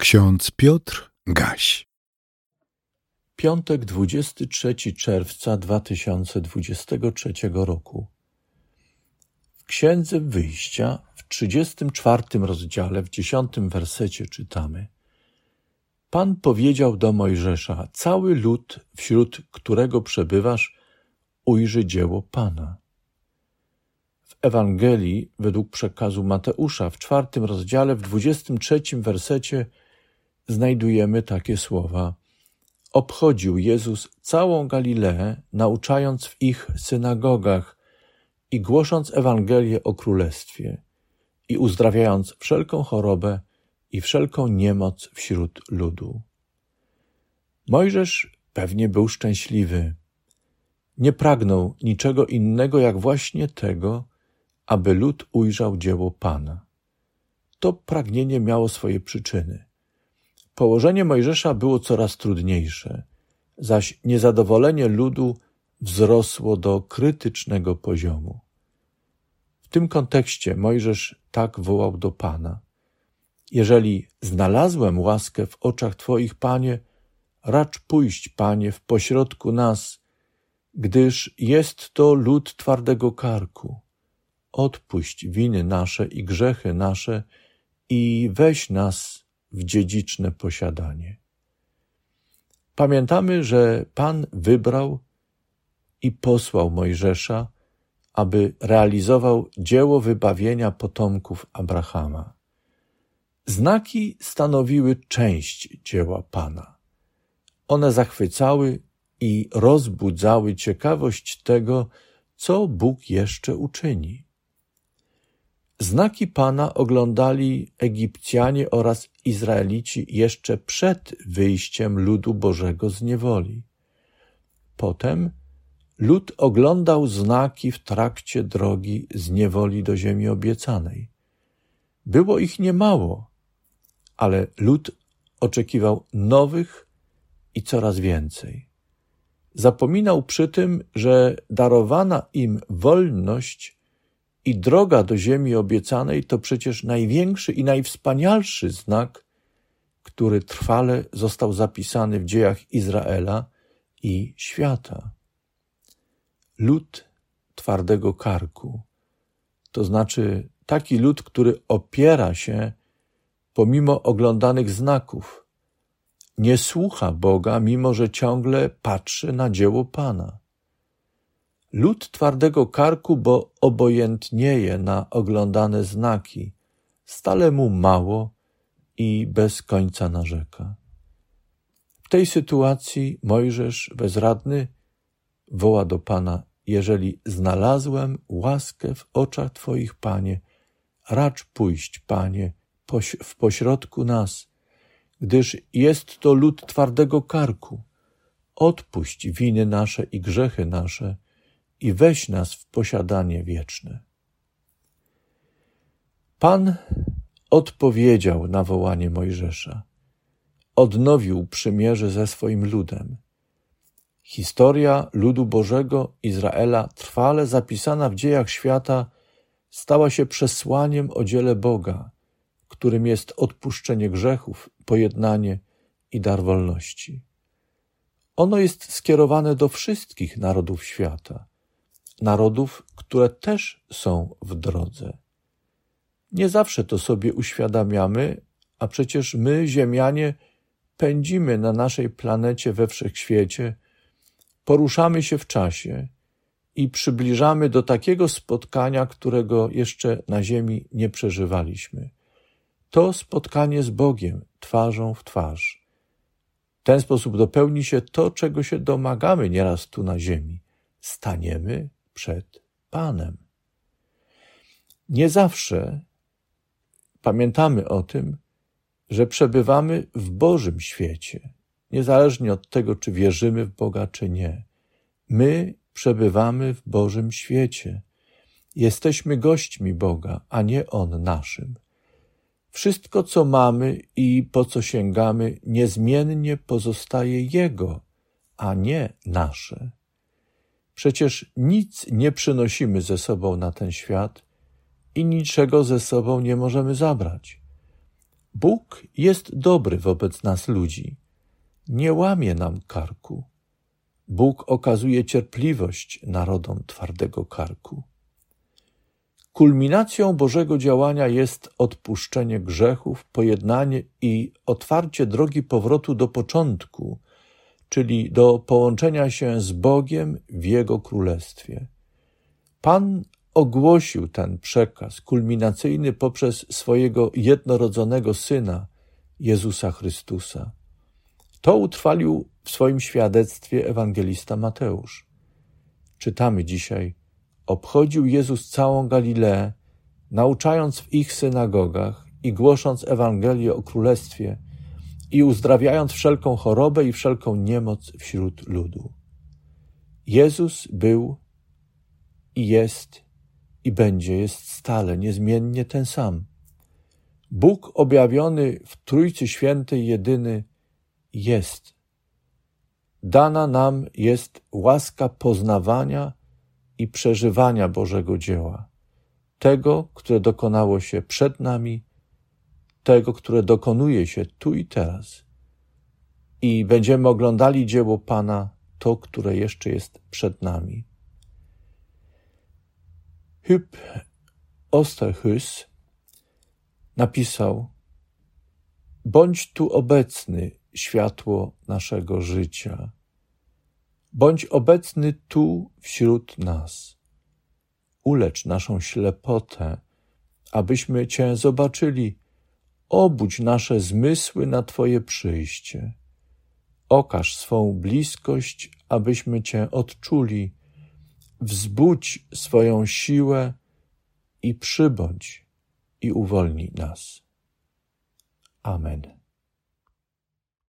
Ksiądz Piotr Gaś. Piątek 23 czerwca 2023 roku. W Księdze Wyjścia w 34 rozdziale, w 10 wersecie czytamy Pan powiedział do Mojżesza, cały lud, wśród którego przebywasz, ujrzy dzieło Pana. W Ewangelii, według przekazu Mateusza, w czwartym rozdziale, w 23 wersecie znajdujemy takie słowa. Obchodził Jezus całą Galileę, nauczając w ich synagogach i głosząc Ewangelię o Królestwie i uzdrawiając wszelką chorobę i wszelką niemoc wśród ludu. Mojżesz pewnie był szczęśliwy. Nie pragnął niczego innego, jak właśnie tego, aby lud ujrzał dzieło Pana. To pragnienie miało swoje przyczyny. Położenie Mojżesza było coraz trudniejsze, zaś niezadowolenie ludu wzrosło do krytycznego poziomu. W tym kontekście Mojżesz tak wołał do Pana: Jeżeli znalazłem łaskę w oczach Twoich, Panie, racz pójść, Panie, w pośrodku nas, gdyż jest to lud twardego karku. Odpuść winy nasze i grzechy nasze i weź nas w dziedziczne posiadanie. Pamiętamy, że Pan wybrał i posłał Mojżesza, aby realizował dzieło wybawienia potomków Abrahama. Znaki stanowiły część dzieła Pana. One zachwycały i rozbudzały ciekawość tego, co Bóg jeszcze uczyni. Znaki Pana oglądali Egipcjanie oraz Izraelici jeszcze przed wyjściem ludu Bożego z niewoli. Potem lud oglądał znaki w trakcie drogi z niewoli do ziemi obiecanej. Było ich niemało, ale lud oczekiwał nowych i coraz więcej. Zapominał przy tym, że darowana im wolność i droga do ziemi obiecanej to przecież największy i najwspanialszy znak, który trwale został zapisany w dziejach Izraela i świata. Lud twardego karku, to znaczy taki lud, który opiera się pomimo oglądanych znaków, nie słucha Boga, mimo że ciągle patrzy na dzieło Pana. Lud twardego karku, bo obojętnieje na oglądane znaki, stale mu mało i bez końca narzeka. W tej sytuacji Mojżesz bezradny woła do Pana, jeżeli znalazłem łaskę w oczach Twoich, Panie, racz pójść, Panie, w pośrodku nas, gdyż jest to lud twardego karku. Odpuść winy nasze i grzechy nasze, i weź nas w posiadanie wieczne. Pan odpowiedział na wołanie Mojżesza. Odnowił przymierze ze swoim ludem. Historia ludu Bożego Izraela, trwale zapisana w dziejach świata, stała się przesłaniem o dziele Boga, którym jest odpuszczenie grzechów, pojednanie i dar wolności. Ono jest skierowane do wszystkich narodów świata narodów, które też są w drodze. Nie zawsze to sobie uświadamiamy, a przecież my, Ziemianie, pędzimy na naszej planecie we wszechświecie, poruszamy się w czasie i przybliżamy do takiego spotkania, którego jeszcze na Ziemi nie przeżywaliśmy. To spotkanie z Bogiem, twarzą w twarz. W ten sposób dopełni się to, czego się domagamy nieraz tu na Ziemi. Staniemy przed Panem. Nie zawsze pamiętamy o tym, że przebywamy w Bożym świecie, niezależnie od tego, czy wierzymy w Boga, czy nie. My przebywamy w Bożym świecie. Jesteśmy gośćmi Boga, a nie On naszym. Wszystko, co mamy i po co sięgamy, niezmiennie pozostaje Jego, a nie nasze. Przecież nic nie przynosimy ze sobą na ten świat i niczego ze sobą nie możemy zabrać. Bóg jest dobry wobec nas ludzi. Nie łamie nam karku. Bóg okazuje cierpliwość narodom twardego karku. Kulminacją Bożego działania jest odpuszczenie grzechów, pojednanie i otwarcie drogi powrotu do początku, czyli do połączenia się z Bogiem w Jego Królestwie. Pan ogłosił ten przekaz kulminacyjny poprzez swojego jednorodzonego Syna, Jezusa Chrystusa. To utrwalił w swoim świadectwie ewangelista Mateusz. Czytamy dzisiaj, obchodził Jezus całą Galileę, nauczając w ich synagogach i głosząc Ewangelię o Królestwie i uzdrawiając wszelką chorobę i wszelką niemoc wśród ludu. Jezus był i jest i będzie, jest stale, niezmiennie ten sam. Bóg objawiony w Trójcy Świętej jedyny jest. Dana nam jest łaska poznawania i przeżywania Bożego dzieła, tego, które dokonało się przed nami, tego, które dokonuje się tu i teraz. I będziemy oglądali dzieło Pana, to, które jeszcze jest przed nami. Hyp Osterhus napisał: Bądź tu obecny, światło naszego życia. Bądź obecny tu wśród nas. Ulecz naszą ślepotę, abyśmy Cię zobaczyli. Obudź nasze zmysły na Twoje przyjście. Okaż swą bliskość, abyśmy Cię odczuli wzbudź swoją siłę i przybądź i uwolnij nas. Amen.